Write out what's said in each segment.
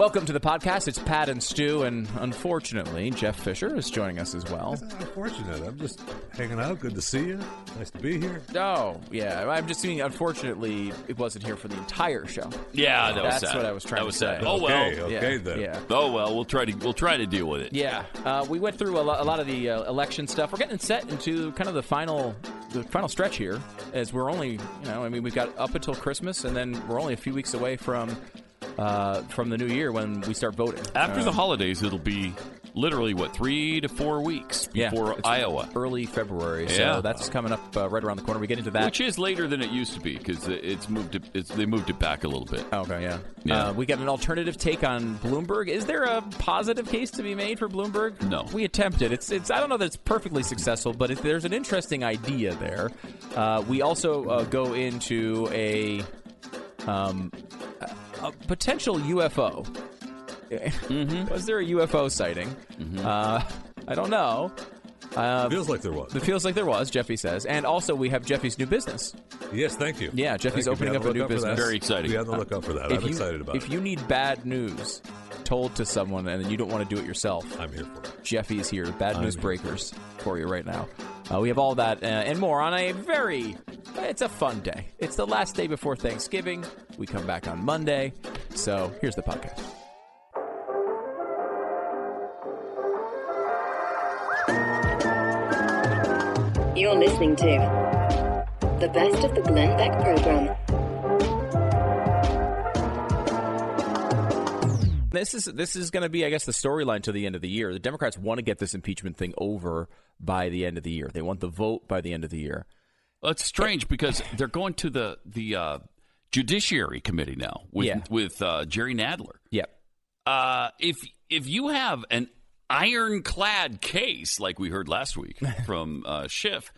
Welcome to the podcast. It's Pat and Stu, and unfortunately, Jeff Fisher is joining us as well. That's unfortunate. I'm just hanging out. Good to see you. Nice to be here. Oh, yeah. I'm just saying, unfortunately, it wasn't here for the entire show. Yeah, that was That's sad. what I was trying that was to sad. say. Oh well. Okay, okay yeah, then. Yeah. Oh well. We'll try to we'll try to deal with it. Yeah, uh, we went through a, lo- a lot of the uh, election stuff. We're getting set into kind of the final, the final stretch here, as we're only, you know, I mean, we've got up until Christmas, and then we're only a few weeks away from, uh, from the new year when we start voting. After the holidays, it'll be literally what three to four weeks yeah, before it's Iowa, early February. So Yeah. that's coming up uh, right around the corner. We get into that. which is later than it used to be because it's moved. It, it's, they moved it back a little bit. Okay, yeah. Yeah. Uh, we got an alternative take on Bloomberg. Is there a positive case to be made for Bloomberg? No. We attempted. It's, it's. I don't know that it's perfectly successful, but it, there's an interesting idea there. Uh, we also uh, go into a, um, a a potential UFO. Mm-hmm. Was there a UFO sighting? Uh, I don't know. Uh, Feels like there was. it feels like there was, Jeffy says. And also, we have Jeffy's new business. Yes, thank you. Yeah, Jeffy's Thank opening up a new lookout for that. business. Very exciting. Be on the lookout for that. I'm you, excited about if it. you need bad news told to someone and you don't want to do it yourself, I'm here for it. Jeffy is here. Bad I'm news here. breakers for you right now. Uh, we have all that uh, and more on a very. It's a fun day. It's the last day before Thanksgiving. We come back on Monday. So here's the podcast. You're listening to the best of the Glenn Beck program. This is this is going to be, I guess, the storyline to the end of the year. The Democrats want to get this impeachment thing over by the end of the year. They want the vote by the end of the year. Well, it's strange because they're going to the the uh, Judiciary Committee now with Yeah. with uh, Jerry Nadler. Yep. Uh, if if you have an ironclad case like we heard last week from uh, Schiff,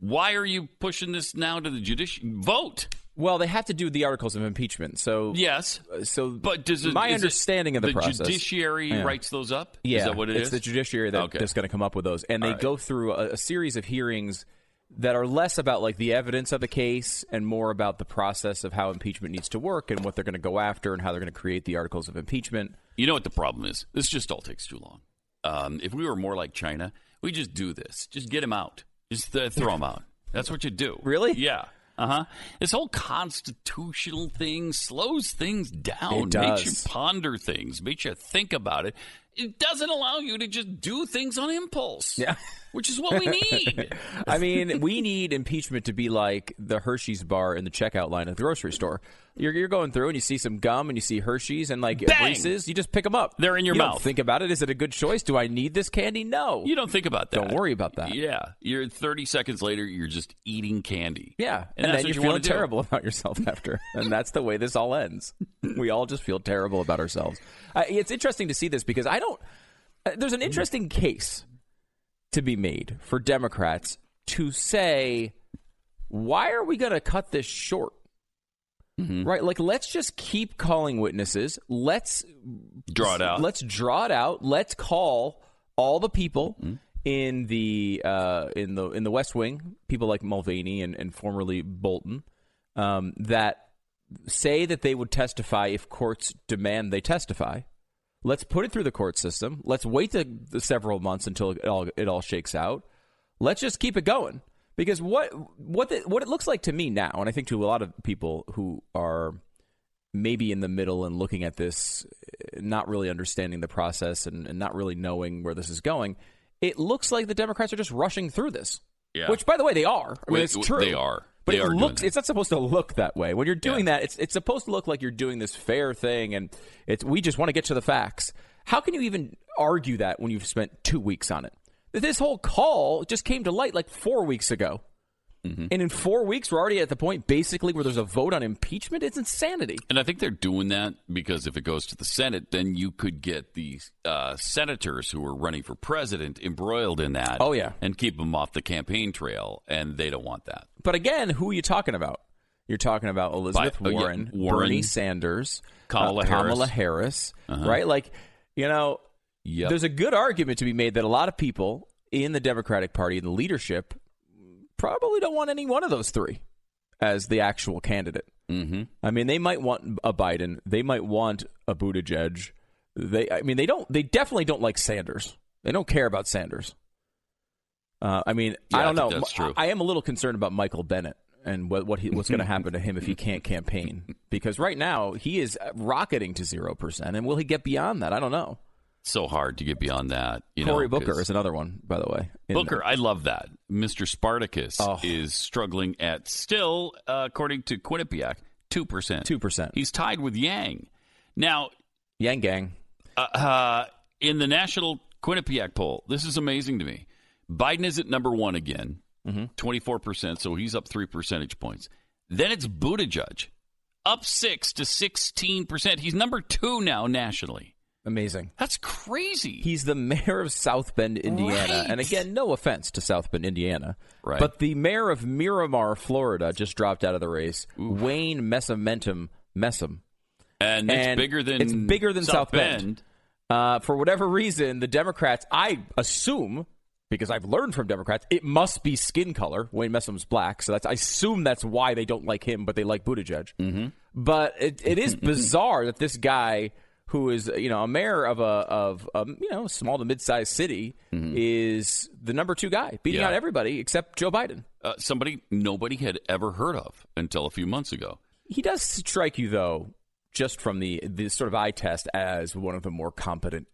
why are you pushing this now to the judiciary vote? Well, they have to do the articles of impeachment. So Yes, so but does it, my is it understanding of the, the process? judiciary Yeah. writes those up? Yeah, is that what it it's is? the judiciary that, Okay. that's going to come up with those, and they right. go through a, a series of hearings that are less about like the evidence of the case and more about the process of how impeachment needs to work and what they're going to go after and how they're going to create the articles of impeachment. You know what the problem is? This just all takes too long. Um, if we were more like China, we just do this. Just get him out. Just uh, throw him out. That's what you do. Really? Yeah. Uh huh. This whole constitutional thing slows things down, It makes you ponder things, makes you think about it. It doesn't allow you to just do things on impulse. Yeah. Which is what we need. I mean, we need impeachment to be like the Hershey's bar in the checkout line at the grocery store. You're, you're going through and you see some gum and you see Hershey's and like Bang! Reese's. You just pick them up. They're in your You don't mouth. think about it. Is it a good choice? Do I need this candy? No. you don't think about that. Don't worry about that. Yeah. You're 30 seconds later, you're just eating candy. Yeah, And and, then you're you feeling do. terrible about yourself after, and that's the way this all ends. We all just feel terrible about ourselves. Uh, it's interesting to see this because I don't. Uh, there's an interesting case to be made for Democrats to say, why are we going to cut this short? Mm-hmm. Right, like let's just keep calling witnesses. Let's Draw it out. Let's draw it out. Let's call all the people Mm-hmm. in the uh, in the in the West Wing, people like Mulvaney and, and formerly Bolton, um, that say that they would testify if courts demand they testify. Let's put it through the court system. Let's wait the, the several months until it all it all shakes out. Let's just keep it going because what what the, what it looks like to me now, and I think to a lot of people who are maybe in the middle and looking at this, eh, not really understanding the process and, and not really knowing where this is going, it looks like the Democrats are just rushing through this. Yeah. Which, by the way, they are. I mean, it's true. they are. But They it looks. It's not supposed to look that way. When you're doing Yeah. that, it's it's supposed to look like you're doing this fair thing, and it's we just want to get to the facts. How can you even argue that when you've spent two weeks on it? This whole call just came to light like four weeks ago. Mm-hmm. And in four weeks, we're already at the point basically where there's a vote on impeachment. It's insanity. And I think they're doing that because if it goes to the Senate, then you could get the uh, senators who are running for president embroiled in that. Oh, yeah. and keep them off the campaign trail, and they don't want that. But again, who are you talking about? You're talking about Elizabeth Bi- oh, yeah, Warren, Warren, Bernie Sanders, Kamala uh, Kamala Harris. Uh-huh. Right? Like, you know, Yep. there's a good argument to be made that a lot of people in the Democratic Party, in the leadership, probably don't want any one of those three as the actual candidate. Mm-hmm. I mean, they might want a Biden. They might want a Buttigieg. They, I mean, they don't. They definitely don't like Sanders. They don't care about Sanders. Uh, I mean, Yeah, I I don't think know. that's true. I, I am a little concerned about Michael Bennet and what, what he, what's going to happen to him if he can't campaign because right now he is rocketing to zero percent. And will he get beyond that? I don't know. So hard to get beyond that. You Cory know, Booker is another one, by the way. Booker, I love that. Mr. Spartacus Oh. is struggling at still, uh, according to Quinnipiac, two percent. two percent. He's tied with Yang. Now, Yang Gang. uh, uh, in the national Quinnipiac poll, this is amazing to me. Biden is at number one again, Mm-hmm. 24 percent, so he's up three percentage points. Then it's Buttigieg, up six to 16 percent. He's number two now nationally. Amazing. That's crazy. He's the mayor of South Bend, Indiana. Right. And again, no offense to South Bend, Indiana. Right. But the mayor of Miramar, Florida, just dropped out of the race. Wayne Messamentum Messam. and it's and bigger than it's bigger than South Bend. Uh, for whatever reason, the Democrats, I assume, because I've learned from Democrats, it must be skin color. Wayne Messam's black, so that's I assume that's why they don't like him, but they like Buttigieg. Mm-hmm. But it, it is bizarre that this guy, who is you know a mayor of a of a, you know small to mid sized city, is the number two guy, beating Yeah. out everybody except Joe Biden. Uh, somebody nobody had ever heard of until a few months ago. He does strike you though, just from the the sort of eye test, as one of the more competent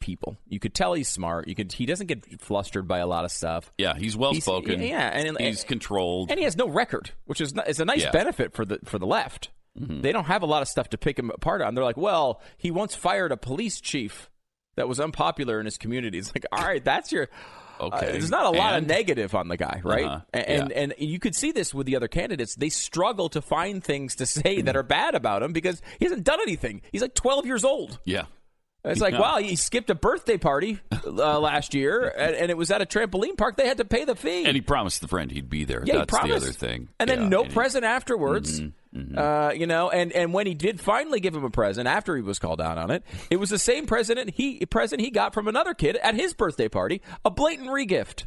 people. You could tell he's smart. You could he doesn't get flustered by a lot of stuff. Yeah, he's well spoken. Yeah, and- he's controlled. And he has no record, which is is a nice Yeah. benefit for the for the left. They don't have a lot of stuff to pick him apart on. They're like, well, he once fired a police chief that was unpopular in his community. It's like, all right, that's your. uh, Okay. there's not a lot of negative on the guy, right? Uh-huh. And, and and you could see this with the other candidates. They struggle to find things to say that are bad about him because he hasn't done anything. He's like 12 years old. yeah, It's like, Yeah. wow, he skipped a birthday party uh, last year, and, and it was at a trampoline park. They had to pay the fee. and he promised the friend he'd be there. Yeah, he That's the other thing. And then Yeah, no and he- present afterwards. Mm-hmm, Uh, you know, and, and when he did finally give him a present after he was called out on it, it was the same present he present he got from another kid at his birthday party, a blatant regift.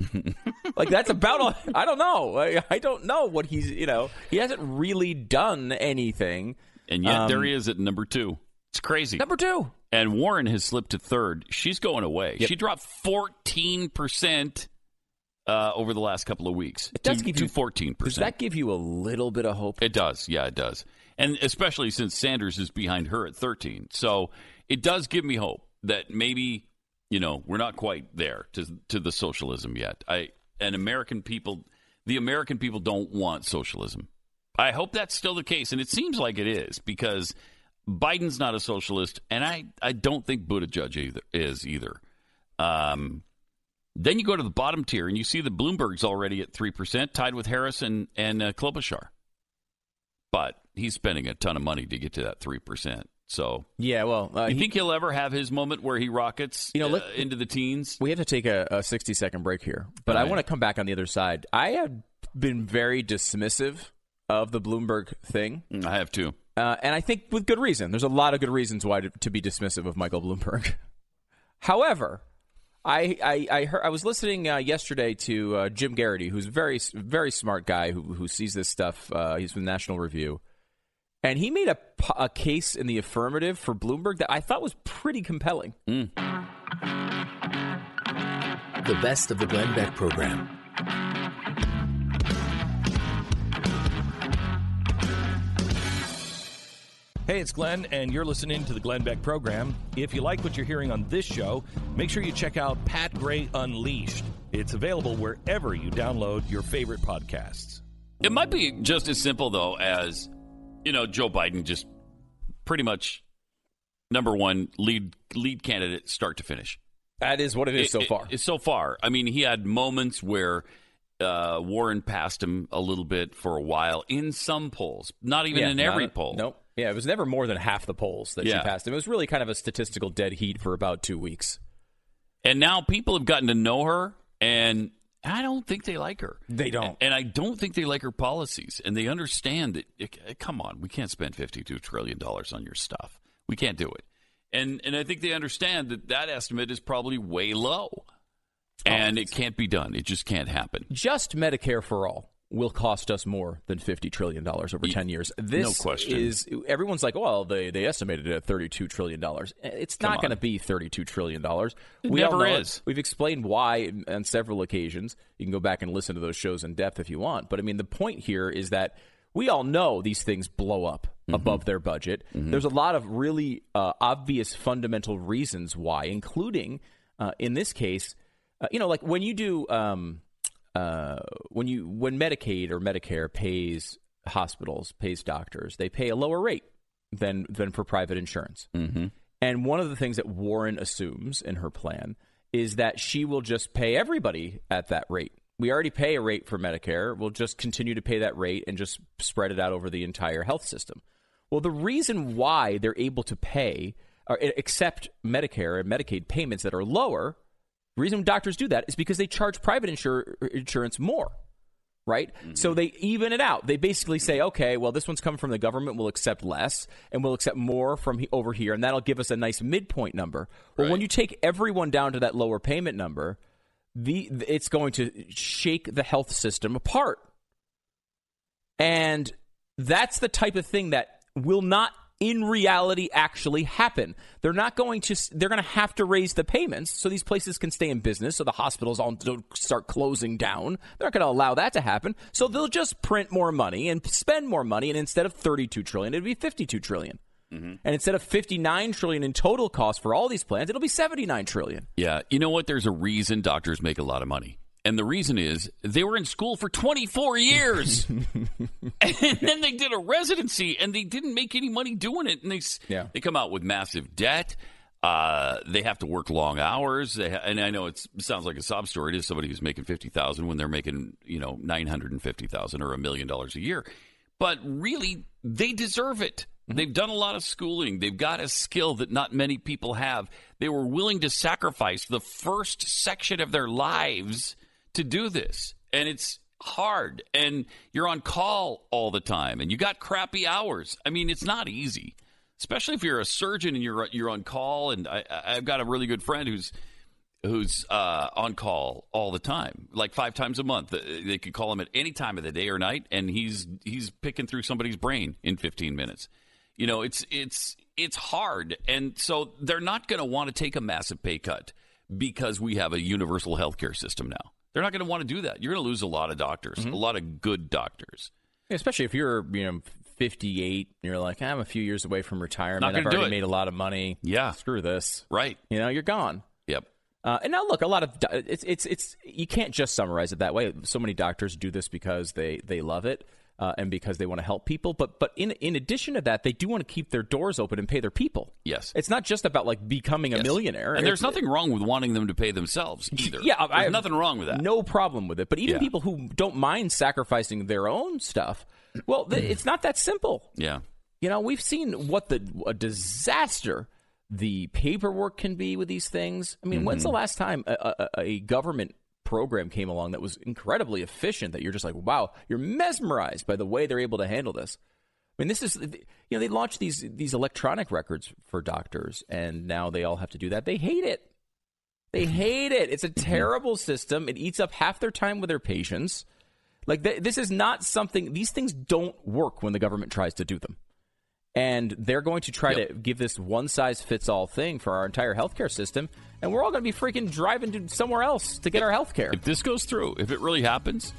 like that's about all. I don't know. I, I don't know what he's. You know, he hasn't really done anything. and yet um, there he is at number two. It's crazy. Number two. And Warren has slipped to third. She's going away. She dropped fourteen percent uh, over the last couple of weeks. It does to, give to you- fourteen Does that give you a little bit of hope? It does. Yeah, it does. And especially since Sanders is behind her at 13. So it does give me hope that maybe, you know, we're not quite there to to the socialism yet. I and American people the American people don't want socialism. I hope that's still the case and it seems like it is because Biden's not a socialist and I I don't think Buttigieg either is either. Um then you go to the bottom tier and you see that Bloomberg's already at 3%, tied with Harris and, and uh, Klobuchar but he's spending a ton of money to get to that three percent. So, Yeah. Well, uh, you he- think he'll ever have his moment where he rockets, You know, uh, let- into the teens? We have to take a, a 60 second break here, but All I want to come back on the other side. I have been very dismissive of the Bloomberg thing, I have to. Uh, and I think with good reason. There's a lot of good reasons why to, to be dismissive of Michael Bloomberg. However, I I I, heard, I was listening uh, yesterday to uh, Jim Geraghty, who's a very very smart guy who who sees this stuff. Uh, he's from National Review. And he made a case in the affirmative for Bloomberg that I thought was pretty compelling. The best of the Glenn Beck program. Hey, it's Glenn, and you're listening to the Glenn Beck program. If you like what you're hearing on this show, make sure you check out Pat Gray Unleashed. It's available wherever you download your favorite podcasts. It might be just as simple though as you know Joe Biden just pretty much number one lead lead candidate start to finish. That is what it is so It- far. it- so far, I mean, he had moments where uh, Warren passed him a little bit for a while in some polls, not even in every a- poll. Nope. Yeah, it was never more than half the polls that Yeah. she passed him. It was really kind of a statistical dead heat for about two weeks. And now people have gotten to know her, and I don't think they like her. They don't. And, and I don't think they like her policies. And they understand that, it, come on, we can't spend $52 trillion on your stuff. We can't do it. And, and I think they understand that that estimate is probably way low. Oh. And it can't be done. It just can't happen. Just Medicare for all will cost us more than fifty trillion dollars over ten years. This no question. is everyone's like, well, they they estimated it at thirty-two trillion dollars. It's not going to be thirty-two trillion dollars. It We never know it. is. We've explained why on several occasions. You can go back and listen to those shows in depth if you want. But I mean, the point here is that we all know these things blow up Mm-hmm. above their budget. There's a lot of really uh, obvious fundamental reasons why, including uh, in this case, uh, you know, like when you do um, uh, when you when Medicaid or Medicare pays hospitals, pays doctors, they pay a lower rate than than for private insurance. Mm-hmm. And one of the things that Warren assumes in her plan is that she will just pay everybody at that rate. We already pay a rate for Medicare. We'll just continue to pay that rate and just spread it out over the entire health system. Well, the reason why they're able to pay or accept Medicare and Medicaid payments that are lower, the reason doctors do that is because they charge private insur- insurance more right? Mm-hmm. So they even it out. They basically say, okay, well, this one's coming from the government. We'll accept less, and we'll accept more from he- over here, and that'll give us a nice midpoint number. Well, when you take everyone down to that lower payment number, the it's going to shake the health system apart, and that's the type of thing that will not in reality actually happen. They're not going to they're going to have to raise the payments so these places can stay in business so the hospitals all don't start closing down. They're not going to allow that to happen. So they'll just print more money and spend more money and instead of 32 trillion it'd be 52 trillion. Mm-hmm. And instead of 59 trillion in total cost for all these plans, it'll be 79 trillion. Yeah, you know what? There's a reason doctors make a lot of money. And the reason is they were in school for 24 years. and then they did a residency and they didn't make any money doing it. And they, Yeah. they come out with massive debt. Uh, they have to work long hours. They ha- and I know it's, it sounds like a sob story to somebody who's making 50000 when they're making, you know, 950000 or a million dollars a year. But really, they deserve it. They've done a lot of schooling. They've got a skill that not many people have. They were willing to sacrifice the first section of their lives to do this. And it's hard. And you're on call all the time and you got crappy hours. I mean, it's not easy, especially if you're a surgeon and you're, you're on call. And I, I've got a really good friend who's who's uh, on call all the time, like five times a month. Uh, They could call him at any time of the day or night, and he's he's picking through somebody's brain in 15 minutes. You know, it's it's it's hard, and so they're not going to want to take a massive pay cut because we have a universal healthcare system now. They're not going to want to do that. You're going to lose a lot of doctors, a lot of good doctors. Especially if you're, you know, 58 and you're like, I'm a few years away from retirement. Not I've already it. made a lot of money. Yeah. Screw this. Right? You know, you're gone. Yep. Uh, and now look, a lot of it's it's it's you can't just summarize it that way. So many doctors do this because they they love it uh, and because they want to help people. But but in in addition to that, they do want to keep their doors open and pay their people. Yes. It's not just about like becoming a millionaire. And there's It's- nothing wrong with wanting them to pay themselves either. Yeah, I- there's I have nothing wrong with that. No problem with it. But even Yeah. people who don't mind sacrificing their own stuff, well, th- it's not that simple. Yeah. You know, we've seen what the a disaster the paperwork can be with these things. I mean, when's Mm-hmm. the last time a, a, a government program came along that was incredibly efficient that you're just like, wow, you're mesmerized by the way they're able to handle this? I mean, this is you know they launched these these electronic records for doctors, and now they all have to do that. They hate it. They hate it. It's a mm-hmm. terrible system. It eats up half their time with their patients. Like th- this is not something. These things don't work when the government tries to do them, and they're going to try Yep. to give this one size fits all thing for our entire healthcare system, and we're all going to be freaking driving to somewhere else to get our healthcare. If this goes through, if it really happens,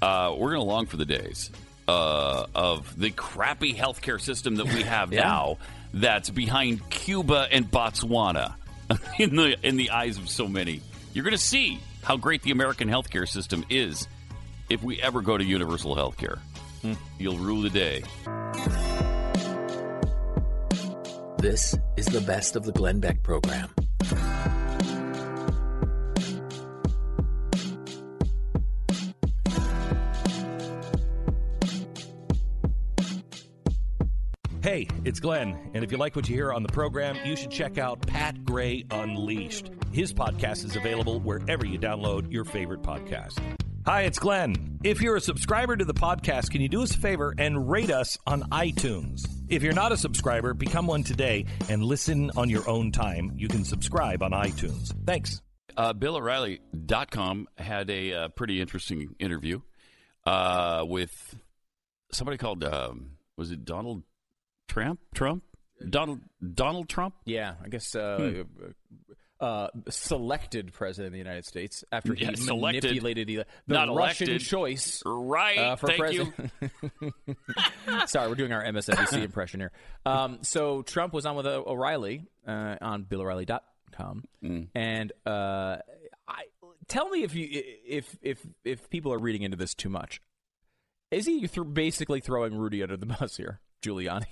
uh, we're going to long for the days uh, of the crappy healthcare system that we have Yeah. now that's behind Cuba and Botswana in the in the eyes of so many. You're going to see how great the American healthcare system is if we ever go to universal healthcare. You'll rule the day. This is the best of the Glenn Beck program. Hey, it's Glenn, and if you like what you hear on the program, you should check out Pat Gray Unleashed. His podcast is available wherever you download your favorite podcast. Hi, it's Glenn. If you're a subscriber to the podcast, can you do us a favor and rate us on iTunes? If you're not a subscriber, become one today and listen on your own time. You can subscribe on iTunes. Thanks. Uh, BillO'Reilly.com had a uh, pretty interesting interview uh, with somebody called um, was it Donald Trump? Trump? Donald Donald Trump? Yeah, I guess uh, uh, selected president of the United States after he Yeah, selected. manipulated the, the Not Russian elected. choice Right. uh, for Thank president. Sorry, we're doing our MSNBC impression here. Um, so Trump was on with uh, O'Reilly uh, on BillO'Reilly.com, Mm. and uh, I, tell me if you if if if people are reading into this too much. Is he th- basically throwing Rudy under the bus here, Giuliani?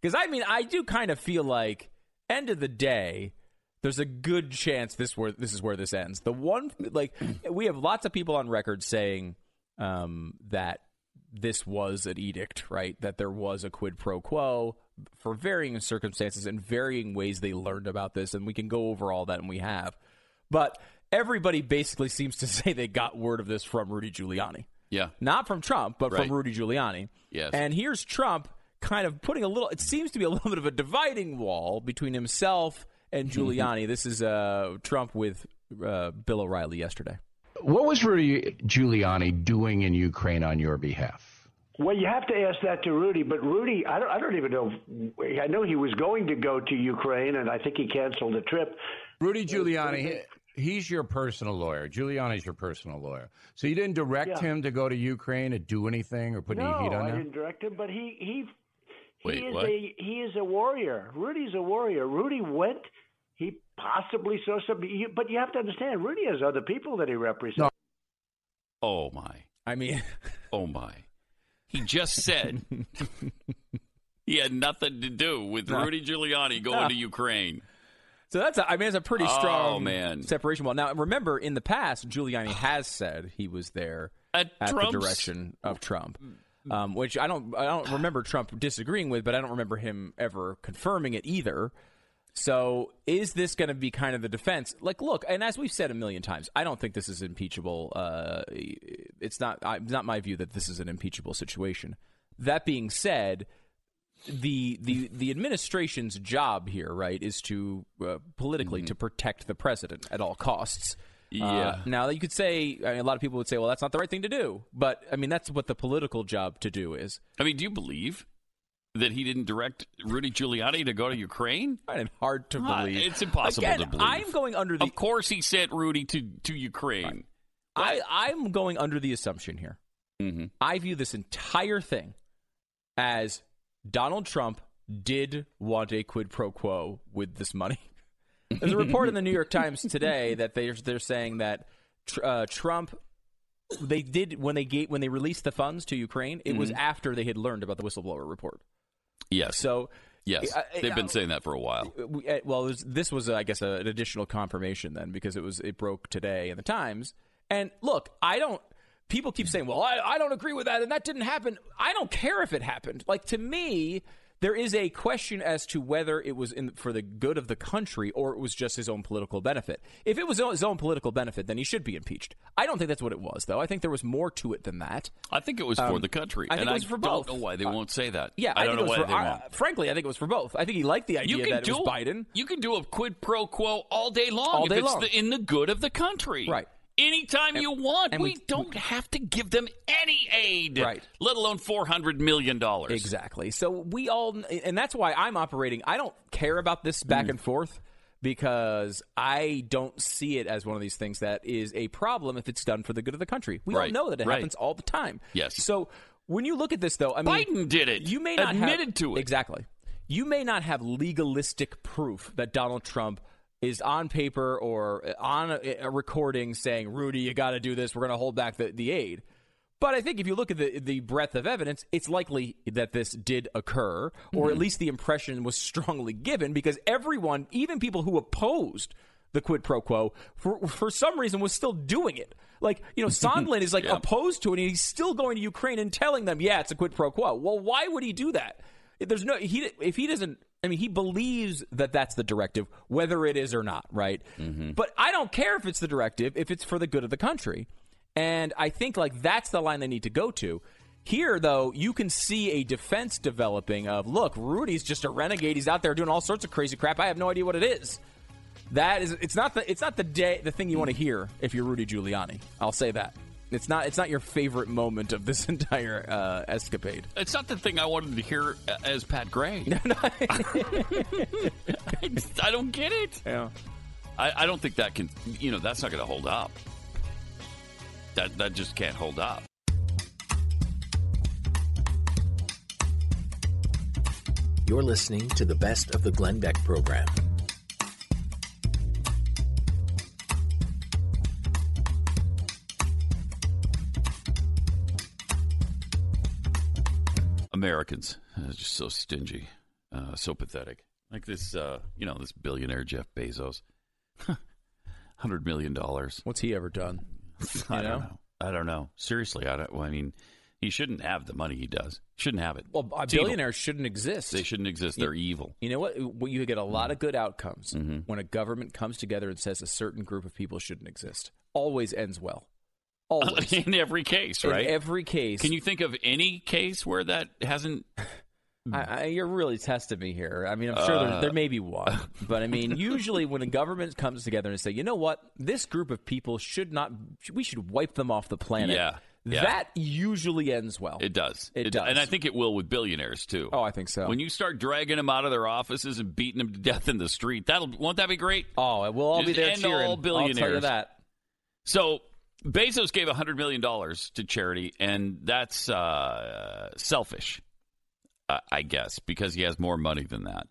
Because I mean, I do kind of feel like end of the day, there's a good chance this where this is where this ends. The one like we have lots of people on record saying um, that this was an edict, right? That there was a quid pro quo for varying circumstances and varying ways they learned about this, and we can go over all that, and we have. But everybody basically seems to say they got word of this from Rudy Giuliani Yeah. not from Trump, but Right. from Rudy Giuliani. Yes. And here's Trump kind of putting a little. It seems to be a little bit of a dividing wall between himself and Giuliani. this is uh, Trump with uh, Bill O'Reilly yesterday. What was Rudy Giuliani doing in Ukraine on your behalf? Well, you have to ask that to Rudy, but Rudy, I don't, I don't even know. I know he was going to go to Ukraine, and I think he canceled the trip. Rudy Giuliani, he's your personal lawyer. Giuliani's your personal lawyer. So you didn't direct Yeah. him to go to Ukraine to do anything or put no, any heat on I that? didn't direct him, but he he Wait, he is what? a he is a warrior. Rudy's a warrior. Rudy went. He possibly saw some, you- but you have to understand, Rudy has other people that he represents. No. Oh my. I mean, Oh my. He just said he had nothing to do with Rudy Giuliani going No. to Ukraine. so that's a, I mean, it's a pretty Oh, strong man. separation wall. Now, remember, in the past, Giuliani has said he was there At at the direction of Trump. Um, which I don't, I don't remember Trump disagreeing with, but I don't remember him ever confirming it either. So, is this going to be kind of the defense? Like, look, and as we've said a million times, I don't think this is impeachable. Uh, it's not, I, it's not my view that this is an impeachable situation. That being said, the the the administration's job here, right, is to uh, politically to protect the president at all costs. Yeah. Uh, now you could say I mean, a lot of people would say, well, that's not the right thing to do, but I mean that's what the political job to do is. I mean, do you believe that he didn't direct Rudy Giuliani to go to Ukraine? Of hard to believe. It's impossible Again, to believe. I'm going under the. Of course, he sent Rudy to to Ukraine. I I'm going under the assumption here. Mm-hmm. I view this entire thing as Donald Trump did want a quid pro quo with this money. There's a report in the New York Times today that they're they're saying that tr- uh, Trump they did when they gave when they released the funds to Ukraine. It was after they had learned about the whistleblower report. Yes. So yes, I- I- they've been saying that for a while. uh, well, was, this was, I guess, a, an additional confirmation then because it was it broke today in the Times. And look, I don't. People keep saying, "Well, I, I don't agree with that," and that didn't happen. I don't care if it happened. Like to me, there is a question as to whether it was in for the good of the country or it was just his own political benefit. If it was his own political benefit, then he should be impeached. I don't think that's what it was, though. I think there was more to it than that. I think it was for the country, I think and it was I for don't both. know why they Uh, won't say that. Yeah, I don't think know why was they for, won't. I- frankly, I think it was for both. I think he liked the idea you can that do it was Biden. You can do a quid pro quo all day long All if day it's long. The, in the good of the country. Right. Anytime you want. we, we- don't have to give them any aid. Right. Let alone four hundred million dollars. Exactly. So we all, and that's why I'm operating. I don't care about this back Mm. and forth because I don't see it as one of these things that is a problem if it's done for the good of the country. We Right. all know that it Right. happens all the time. Yes. So when you look at this, though, I mean, Biden did it. You may not Admitted have, to it. exactly. You may not have legalistic proof that Donald Trump is on paper or uh, on a, a recording saying, "Rudy, you got to do this. We're going to hold back the, the aid." But I think if you look at the the breadth of evidence, it's likely that this did occur, or at mm-hmm. least the impression was strongly given, because everyone, even people who opposed the quid pro quo, for for some reason was still doing it. Like you know, Sondland is like Yeah. opposed to it, and he's still going to Ukraine and telling them, "Yeah, it's a quid pro quo." Well, why would he do that? There's no he if he doesn't. I mean, he believes that that's the directive, whether it is or not, right? Mm-hmm. But I don't care if it's the directive, if it's for the good of the country. And I think like that's the line they need to go to. Here, though, you can see a defense developing of look, Rudy's just a renegade. He's out there doing all sorts of crazy crap. I have no idea what it is. That is, it's not the it's not the day the thing you want to hear if you're Rudy Giuliani. I'll say that. It's not. It's not your favorite moment of this entire uh, escapade. It's not the thing I wanted to hear as Pat Gray. I, just- I don't get it. Yeah. I, I don't think that can. You know, that's not going to hold up. That that just can't hold up. You're listening to the best of the Glenn Beck program. Americans are just so stingy, uh, so pathetic. Like this, uh, you know, this billionaire Jeff Bezos, hundred million dollars. What's he ever done? I You don't know? know. I don't know. Seriously, I don't. well, I mean, he shouldn't have the money he does. Shouldn't have it. Well, uh, It's evil. billionaires shouldn't exist. They shouldn't exist. They're evil. You know what? You get a lot of good outcomes Mm-hmm. when a government comes together and says a certain group of people shouldn't exist. Always ends well. Always. In every case, right? In every case. Can you think of any case where that hasn't? I, I, you're really testing me here. I mean, I'm sure there, Uh. there may be one, but I mean, usually when a government comes together and say, you know what, this group of people should not, we should wipe them off the planet. Yeah, yeah. That usually ends well. It does. It does. and I think it will with billionaires too. Oh, I think so. When you start dragging them out of their offices and beating them to death in the street, that'll won't that be great? oh, we'll all be Just there end cheering. all I'll tell you billionaires. that. So Bezos gave hundred million dollars to charity, and that's uh, selfish, uh, I guess, because he has more money than that.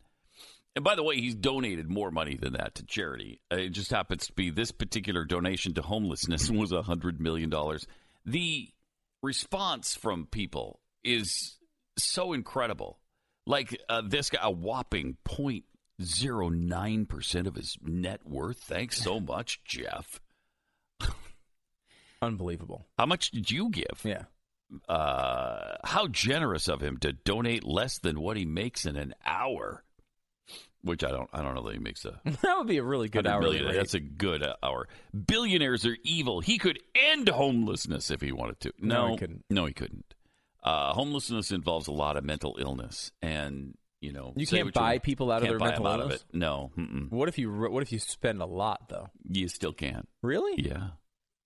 And by the way, he's donated more money than that to charity. Uh, It just happens to be this particular donation to homelessness was hundred million dollars. The response from people is so incredible. Like uh, this guy, a whopping 0.09 percent of his net worth. Thanks so much, Jeff. Unbelievable. How much did you give? Yeah. Uh, how generous of him to donate less than what he makes in an hour. Which I don't, I don't know that he makes a that would be a really good 100 hourly million. rate. That's a good uh, hour. Billionaires are evil. He could end homelessness if he wanted to. No, No, he couldn't. No, he couldn't. Uh, homelessness involves a lot of mental illness, and you know You can't what you buy people out of their buy mental illness? it. No, mm-mm. What if you what if you spend a lot though? you still can't. Really? Yeah,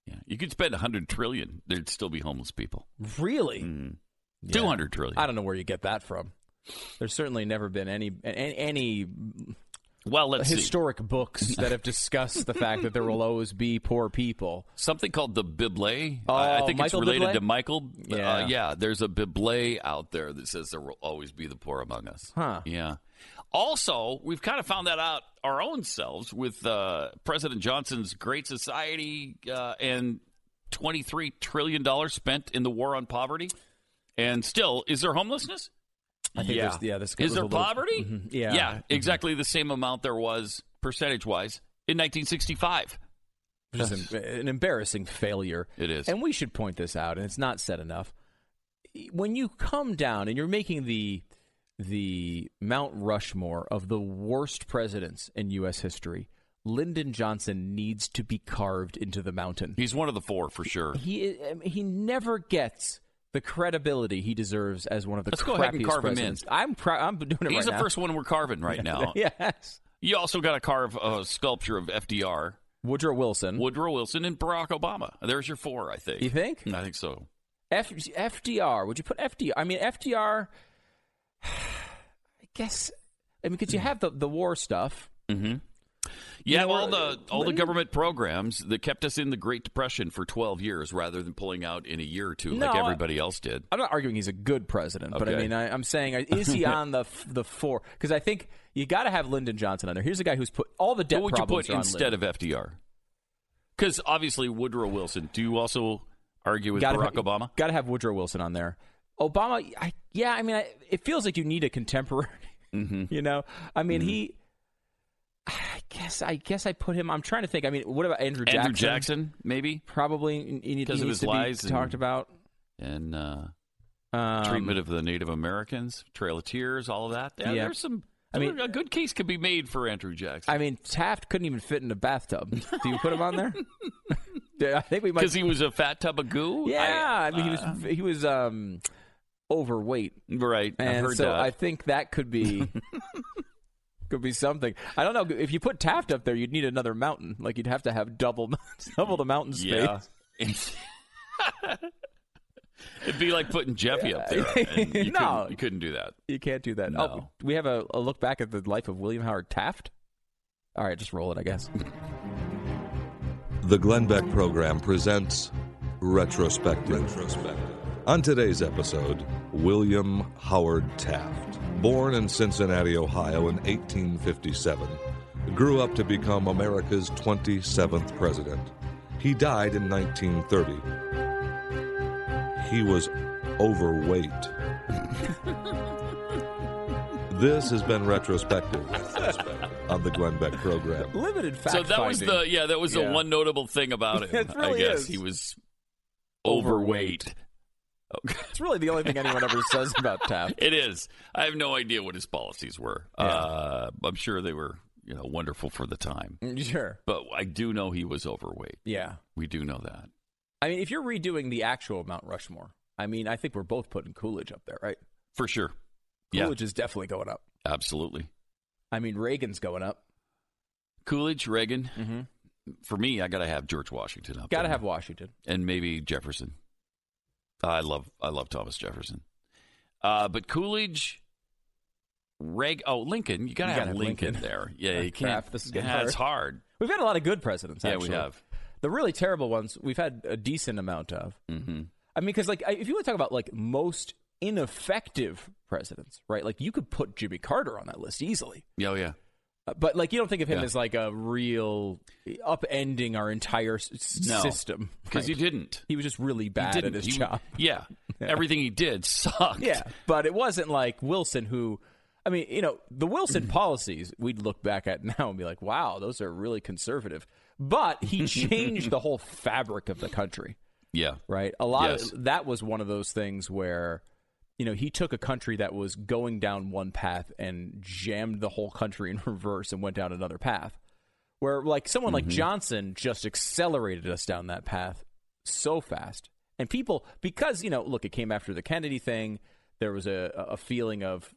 yeah. You could spend a hundred trillion. There'd still be homeless people. Really? Mm. Yeah. Two hundred trillion. I don't know where you get that from. There's certainly never been any any, Well, let's see. historic books that have discussed the fact that there will always be poor people. Something called the Bible. I Oh, I think Michael it's related Bublé? to Michael. Yeah. Uh, yeah. There's a Bible out there that says there will always be the poor among us. Huh. Yeah. Also, we've kind of found that out our own selves with uh, President Johnson's Great Society uh, and $23 trillion spent in the war on poverty. And still, is there homelessness? I think yeah. there's- yeah, this is there little- poverty? Mhm. Yeah. Yeah, exactly the same amount there was percentage wise in 1965. Which is an, an embarrassing failure. It is. And we should point this out, and it's not said enough. When you come down and you're making the the Mount Rushmore of the worst presidents in U.S. history, Lyndon Johnson needs to be carved into the mountain. He's one of the four for sure. He he never gets the credibility he deserves as one of the Let's go ahead and carve him in. I'm cra- I'm doing it He's right the now. first one we're carving right now. yes. You also got to carve a sculpture of FDR, Woodrow Wilson. Woodrow Wilson, and Barack Obama. There's your four, I think. you think? I think so. F- FDR. Would you put FDR? I mean, FDR. I guess. I mean, because you have the the war stuff. Mm-hmm. Yeah, know, all uh, the all the government programs that kept us in the Great Depression for 12 years, rather than pulling out in a year or two No, like everybody else did. I'm not arguing he's a good president, but I mean, I, I'm saying, uh, is he on the the four? Because I think you got to have Lyndon Johnson on there. Here's a guy who's put all the debt What would you put instead Lyndon. of FDR? Because obviously Woodrow Wilson. Do you also argue with Gotta Barack have, Obama? Got to have Woodrow Wilson on there. Obama, I, yeah, I mean, I, it feels like you need a contemporary. Mm-hmm. You know, I mean, he. I guess I guess I put him. I'm trying to think. I mean, what about Andrew Jackson? Andrew Jackson, maybe, Probably he need- Because of his to be lies and- talked about. and uh, Um, treatment of the Native Americans, Trail of Tears, all of that. Yeah, Yeah. there's some. I mean- a good case could be made for Andrew Jackson I mean, Taft couldn't even fit in a bathtub. Do you put him on there? I think we might. because he was a fat tub of goo. yeah, I, mean, he uh, was he was um, overweight, right. I've and heard so that. I think that could be could be something. I don't know if you put Taft up there, you'd need another mountain. Like you'd have to have double double the mountain space. yeah. It'd be like putting Jeffy up there. And you, No. couldn't, you couldn't do that. You can't do that. No. Oh, we have a, a look back at the life of William Howard Taft. All right, just roll it, I guess. The Glenn Beck program presents Retrospective. On today's episode, William Howard Taft. Born in Cincinnati, Ohio in 1857, grew up to become America's 27th president. He died in 1930. He was overweight. this has been Retrospective on the Glenn Beck program. Limited fact so that was the yeah, that was Yeah. the one notable thing about him. It really I guess is. he was overweight. It's really the only thing anyone ever says about Taft. It is. I have no idea what his policies were. Uh, I'm sure they were, you know, wonderful for the time. Sure. But I do know he was overweight. Yeah. We do know that. I mean, if you're redoing the actual Mount Rushmore, I mean, I think we're both putting Coolidge up there, right? For sure. Yeah, Coolidge is definitely going up. absolutely. I mean, Reagan's going up. Coolidge, Reagan. Mm-hmm. For me, I got to have George Washington up. Got to have Washington. and maybe Jefferson. I love I love Thomas Jefferson. Uh, but Coolidge, Reg, oh Lincoln, you got to have Lincoln, Lincoln. there. Yeah, you can't. Crap, this is getting yeah, hard. it's hard. We've had a lot of good presidents. Yeah, Actually. we have. The really terrible ones, we've had a decent amount of. hmm I mean, because like, if you want to talk about like most ineffective presidents, right? Like, you could put Jimmy Carter on that list easily. Oh, yeah. Uh, But like, you don't think of him Yeah. as like a real upending our entire s- No. system Because he didn't. He was just really bad at his job. Yeah. everything he did sucked. Yeah, but it wasn't like Wilson who. I mean, you know, the Wilson policies we'd look back at now and be like, "Wow, those are really conservative." But he changed the whole fabric of the country, yeah, right? A lot Yes. of that was one of those things where, you know, he took a country that was going down one path and jammed the whole country in reverse and went down another path. Where like someone like Johnson just accelerated us down that path so fast. And people because, you know, look, it came after the Kennedy thing, there was a a feeling of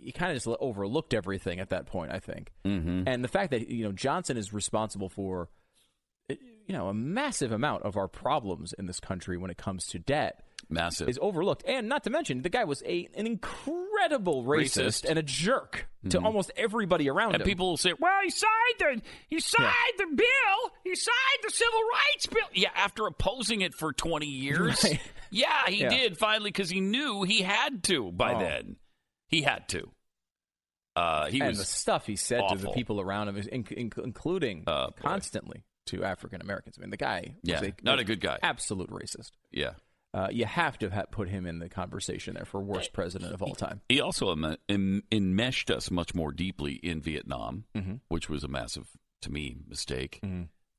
you kind of just overlooked everything at that point, I think. Mm-hmm. And the fact that you know Johnson is responsible for you know a massive amount of our problems in this country when it comes to debt massive. is overlooked. And not to mention, the guy was a an incredible racist, Racist. Mm-hmm. and a jerk to almost everybody around him. and him. people will say, "Well, he signed the he signed the bill. He signed the civil rights bill." Yeah, after opposing it for twenty years. Right. Yeah, he Yeah. did finally because he knew he had to. By Oh. then, he had to. Uh, he and was the stuff he said to the people around him, is in, in, including boy. constantly to African Americans. I mean, the guy Yeah, was a, not a good guy. absolute racist. yeah. Uh, you have to ha- put him in the conversation there for worst president of all time. He also em- em- enmeshed us much more deeply in Vietnam, Mm-hmm. which was a massive, to me, mistake.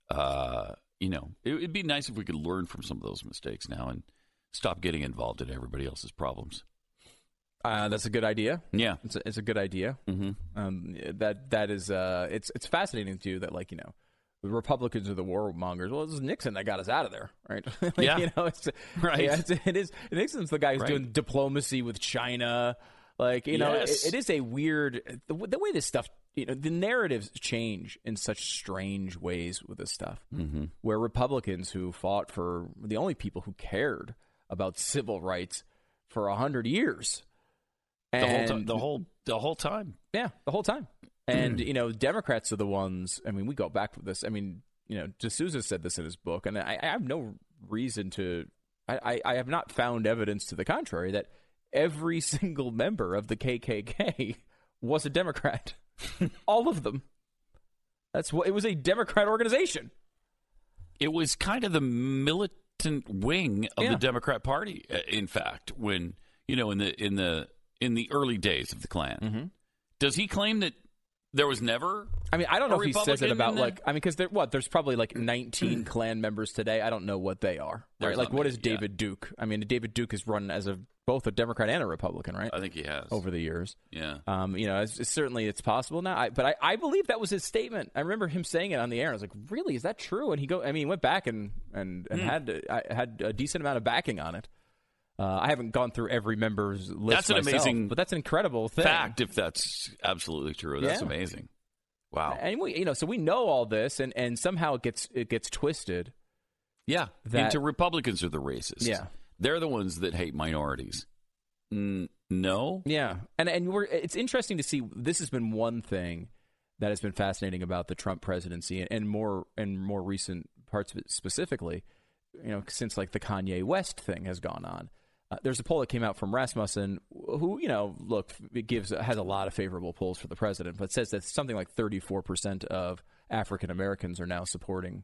Uh, you know, it, it'd be nice if we could learn from some of those mistakes now and stop getting involved in everybody else's problems. Uh, that's a good idea. Yeah. It's a, it's a good idea. Mm-hmm. Um, that that is uh, it's it's fascinating too that like you know, the Republicans are the warmongers. Well, it was Nixon that got us out of there, right? like, Yeah. you know, it's, Right. Yeah, it's, it is. Nixon's the guy who's Right. doing diplomacy with China. Like you know, Yes. it, it is a weird the, the way this stuff. You know, the narratives change in such strange ways with this stuff. Mm-hmm. Where Republicans who fought for the only people who cared about civil rights for a hundred years. The whole time. The whole the whole time. yeah, the whole time. And you know, Democrats are the ones. I mean, we go back with this. I mean, you know, D'Souza said this in his book, and I, I have no reason to. I, I, I have not found evidence to the contrary that every single member of the KKK was a Democrat. All of them. That's what it was a Democrat organization. It was kind of the militant wing of Yeah. the Democrat Party. uh, In fact, when you know in the in the in the early days of the Klan, Mm-hmm. does he claim that there was never? I mean, I don't know if he says it about like I mean, because there what there's probably like 19 Klan members today. I don't know what they are. There's Right? Like, what is yeah. David Duke? I mean, David Duke is run as a both a Democrat and a Republican, right? I think he has Over the years, Yeah. um, you know, it's, it's certainly it's possible now. I, but I, I believe that was his statement. I remember him saying it on the air. I was like, really, is that true? And he go, I mean, he went back and and, and had I had a decent amount of backing on it. Uh, I haven't gone through every member's list. That's an myself, amazing but that's an incredible thing. Fact, if that's absolutely true, that's Yeah. Amazing. Wow. And we, you know, so we know all this, and and somehow it gets it gets twisted. Yeah, That- into Republicans are the racists. Yeah. they're the ones that hate minorities. Mm, no, Yeah, and and we're it's interesting to see. This has been one thing that has been fascinating about the Trump presidency, and, and more and more recent parts of it specifically. You know, since like the Kanye West thing has gone on. Uh, there's a poll that came out from Rasmussen, who you know, look, gives has a lot of favorable polls for the president, but says that something like 34 percent of African Americans are now supporting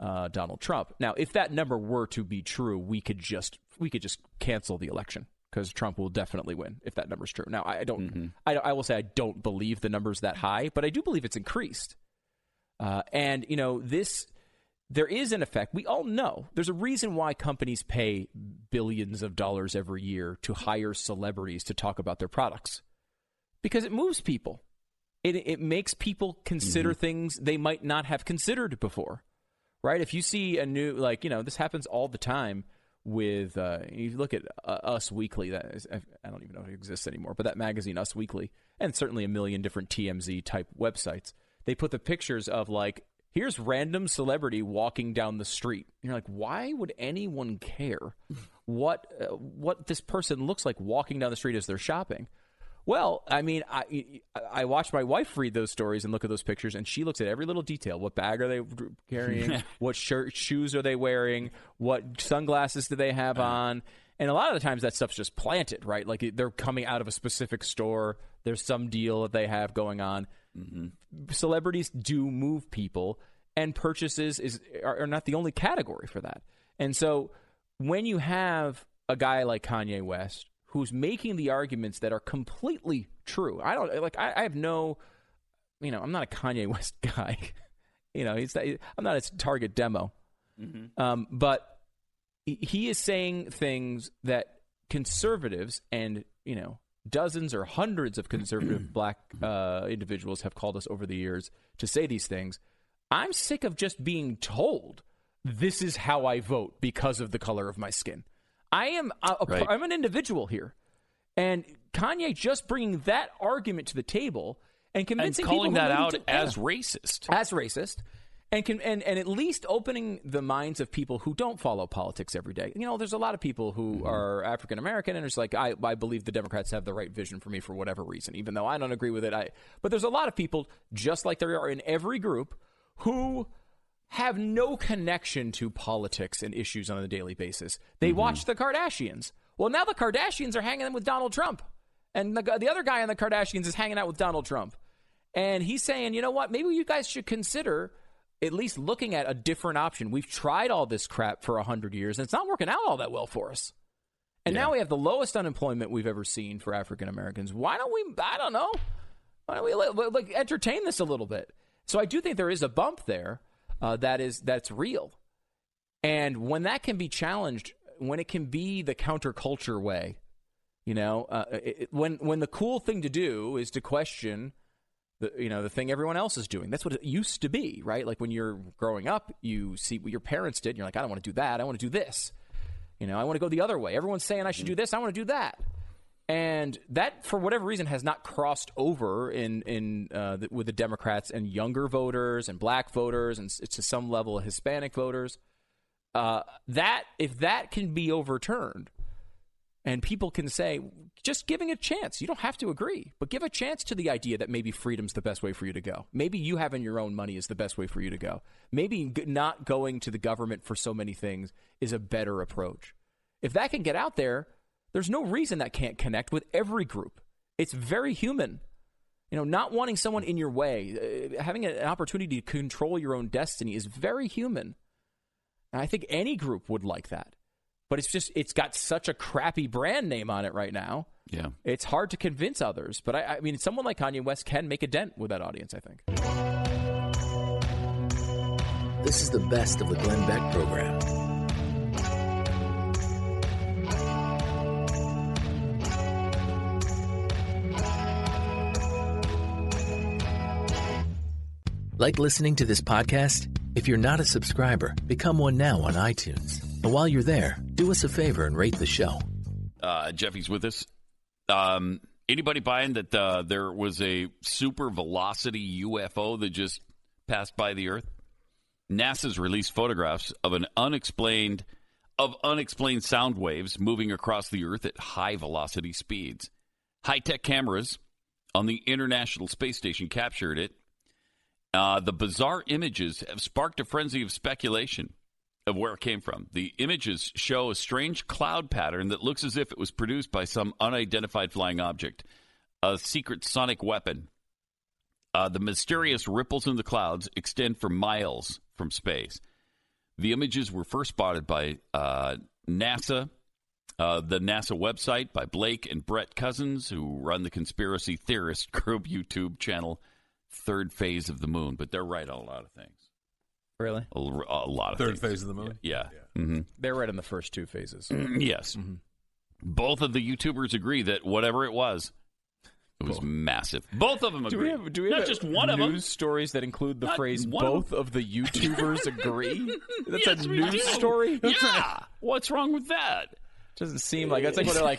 uh, Donald Trump. Now, if that number were to be true, we could just we could just cancel the election because Trump will definitely win if that number's true. Now, I don't. I, I will say I don't believe the number's that high, but I do believe it's increased. Uh, and you know this. There is an effect. We all know there's a reason why companies pay billions of dollars every year to hire celebrities to talk about their products because it moves people. It, it makes people consider things they might not have considered before right? If you see a new, like, you know, this happens all the time with, uh, you look at uh, Us Weekly, that is, I don't even know if it exists anymore, but that magazine, Us Weekly, and certainly a million different TMZ type websites, they put the pictures of, like, here's random celebrity walking down the street. And you're like, why would anyone care what uh, what this person looks like walking down the street as they're shopping? Well, I mean, I I watch my wife read those stories and look at those pictures, and she looks at every little detail. What bag are they carrying? what shirt, shoes are they wearing? What sunglasses do they have on? And a lot of the times that stuff's just planted, right? Like they're coming out of a specific store. There's some deal that they have going on. Celebrities do move people, and purchases is are, are not the only category for that. And so when you have a guy like Kanye West who's making the arguments that are completely true, I don't like. I, I have no, you know, I'm not a Kanye West guy. you know, he's I'm not his target demo. Um, but he is saying things that conservatives and you know dozens or hundreds of conservative black uh, individuals have called us over the years to say these things. I'm sick of just being told this is how I vote because of the color of my skin. I am a, a- Right. I'm an individual here, and Kanye just bringing that argument to the table and and convincing calling people who that out don't- as yeah racist. as racist and can and, and at least opening the minds of people who don't follow politics every day. You know, there's a lot of people who mm-hmm. are African American and it's like I, I believe the Democrats have the right vision for me for whatever reason, even though I don't agree with it. I but there's a lot of people, just like there are in every group, who have no connection to politics and issues on a daily basis. They mm-hmm. watch the Kardashians. Well, now the Kardashians are hanging with Donald Trump. And the, the other guy on the Kardashians is hanging out with Donald Trump. And he's saying, you know what? Maybe you guys should consider at least looking at a different option. We've tried all this crap for 100 years, and it's not working out all that well for us. And now we have the lowest unemployment we've ever seen for African Americans. Why don't we, I don't know, why don't we like, like, entertain this a little bit? So I do think there is a bump there uh, that is that's real. And when that can be challenged, when it can be the counterculture way, you know, uh, it- when when the cool thing to do is to question the you know the thing everyone else is doing. That's what it used to be, right? Like when you're growing up, you see what your parents did, and you're like, I don't want to do that. I want to do this. You know, I want to go the other way. Everyone's saying I should do this. I want to do that. And that, for whatever reason, has not crossed over in in uh, the, with the Democrats and younger voters and black voters and to some level Hispanic voters. Uh, that if that can be overturned, and people can say, just giving a chance. You don't have to agree, but give a chance to the idea that maybe freedom's the best way for you to go. Maybe you having your own money is the best way for you to go. Maybe not going to the government for so many things is a better approach. If that can get out there, there's no reason that can't connect with every group. It's very human. You know, not wanting someone in your way, uh, having an opportunity to control your own destiny is very human. And I think any group would like that. But it's just, it's got such a crappy brand name on it right now. Yeah. It's hard to convince others. But I, I mean, someone like Kanye West can make a dent with that audience, I think. This is the best of the Glenn Beck program. Like listening to this podcast? If you're not a subscriber, become one now on iTunes. And while you're there, do us a favor and rate the show. Uh, Jeffy's with us. Um, anybody buying that uh, there was a super velocity UFO that just passed by the Earth? NASA's released photographs of an unexplained of unexplained sound waves moving across the Earth at high velocity speeds. High tech cameras on the International Space Station captured it. Uh, the bizarre images have sparked a frenzy of speculation of where it came from. The images show a strange cloud pattern that looks as if it was produced by some unidentified flying object, a secret sonic weapon. Uh, the mysterious ripples in the clouds extend for miles from space. The images were first spotted by uh, NASA, uh, the NASA website, by Blake and Brett Cousins, who run the conspiracy theorist group YouTube channel, Third Phase of the Moon. But they're right on a lot of things. Really? A, a lot of Third things. phase of the moon. Yeah. hmm They're right in the first two phases. yes. Both of the YouTubers agree that whatever it was, it was massive. Both of them agree. Do agree. we have, do we Not have just one of them. news stories that include the Not phrase one of "both of the YouTubers agree"? That's Yes, a news do. story. Yeah. What's wrong with that? Doesn't seem like that's like what they're like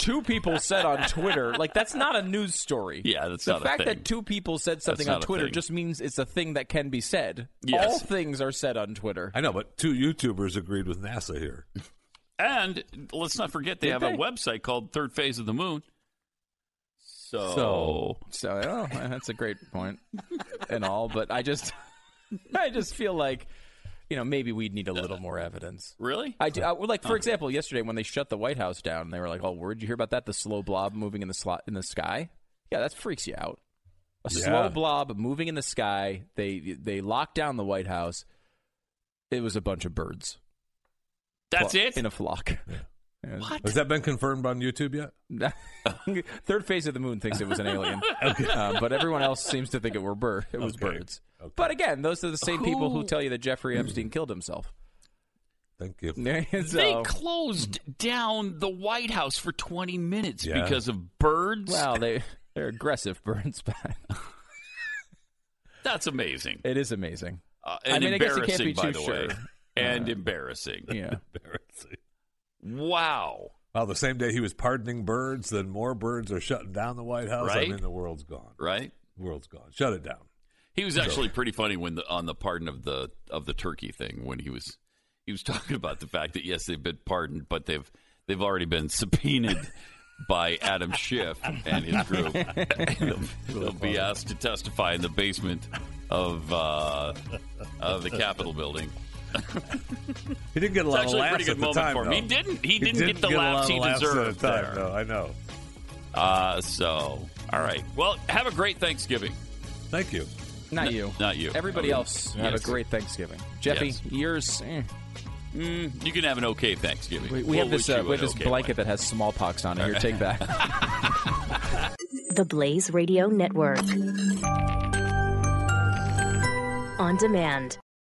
two people said on Twitter. Like that's not a news story. Yeah, that's the not a fact thing. that two people said something on Twitter just means it's a thing that can be said. Yes. All things are said on Twitter. I know, but two YouTubers agreed with NASA here. And let's not forget they Did have they? a website called Third Phase of the Moon. So, So, so oh, that's a great point and all, but I just, I just feel like, you know, maybe we'd need a uh, little more evidence. really? I do. Uh, I, like for example, yesterday when they shut the White House down, they were like, "Oh, where'd you hear about that? The slow blob moving in the slot in the sky? Yeah, that freaks you out. A Yeah. slow blob moving in the sky. They they locked down the White House. It was a bunch of birds. That's it? in a flock. What? Has that been confirmed on YouTube yet? Third phase of the moon thinks it was an alien, uh, but everyone else seems to think it were bird. It was Okay. birds. But again, those are the same people who Who- tell you that Jeffrey Epstein killed himself. Thank you. They closed down the White House for 20 minutes Yeah. because of birds. Wow, they they're aggressive birds, but That's amazing. it is amazing. Uh, I and mean, I guess you can't embarrassing, be by too the sure. way. And embarrassing. Yeah. Embarrassing. Wow. Well, the same day he was pardoning birds, then more birds are shutting down the White House. Right? I mean, the world's gone. Right? The world's gone. Shut it down. He was actually pretty funny when the on the pardon of the of the turkey thing when he was he was talking about the fact that yes they've been pardoned but they've they've already been subpoenaed by Adam Schiff and his group. they'll, they'll be asked to testify in the basement of uh, of the Capitol building. He didn't get a It's lot actually of a laughs good at the moment time. for him. He didn't he didn't, get the a lot laughs of he laughs at deserved the time, there. though. I know. Uh, so all right. Well, have a great Thanksgiving. Thank you. Not you. Not you. Everybody Okay. else have a great Thanksgiving. Jeffy, Yes. yours. eh. Mm, you can have an okay Thanksgiving. We, we have this uh, we have this okay blanket one. that has smallpox on it. Here, take that. The Blaze Radio Network. On demand.